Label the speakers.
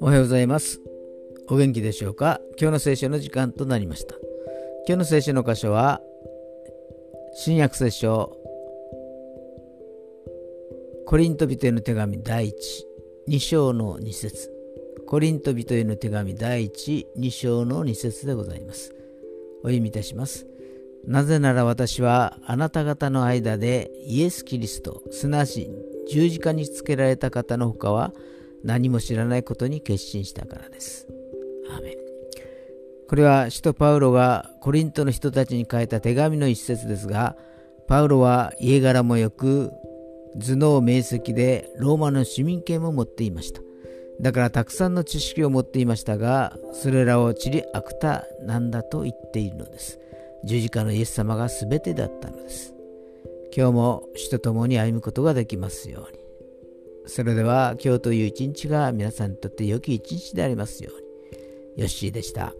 Speaker 1: おはようございます。お元気でしょうか？今日の聖書の時間となりました。今日の聖書の箇所は新約聖書コリント人への手紙第一2章の2節。コリント人への手紙第一2章の2節でございます。お読みいたします。なぜなら私はあなた方の間でイエス・キリストすなわち十字架につけられた方のほかは何も知らないことに決心したからです。アメンこれは使徒パウロがコリントの人たちに書いた手紙の一節ですが、パウロは家柄もよく、頭脳明晰でローマの市民権も持っていました。だからたくさんの知識を持っていましたが、それらをちりあくたなんだと言っているのです。十字架のイエス様が全てだったのです。今日も主と共に歩むことができますように。それでは今日という一日が皆さんにとって良き一日でありますように。よッしーでした。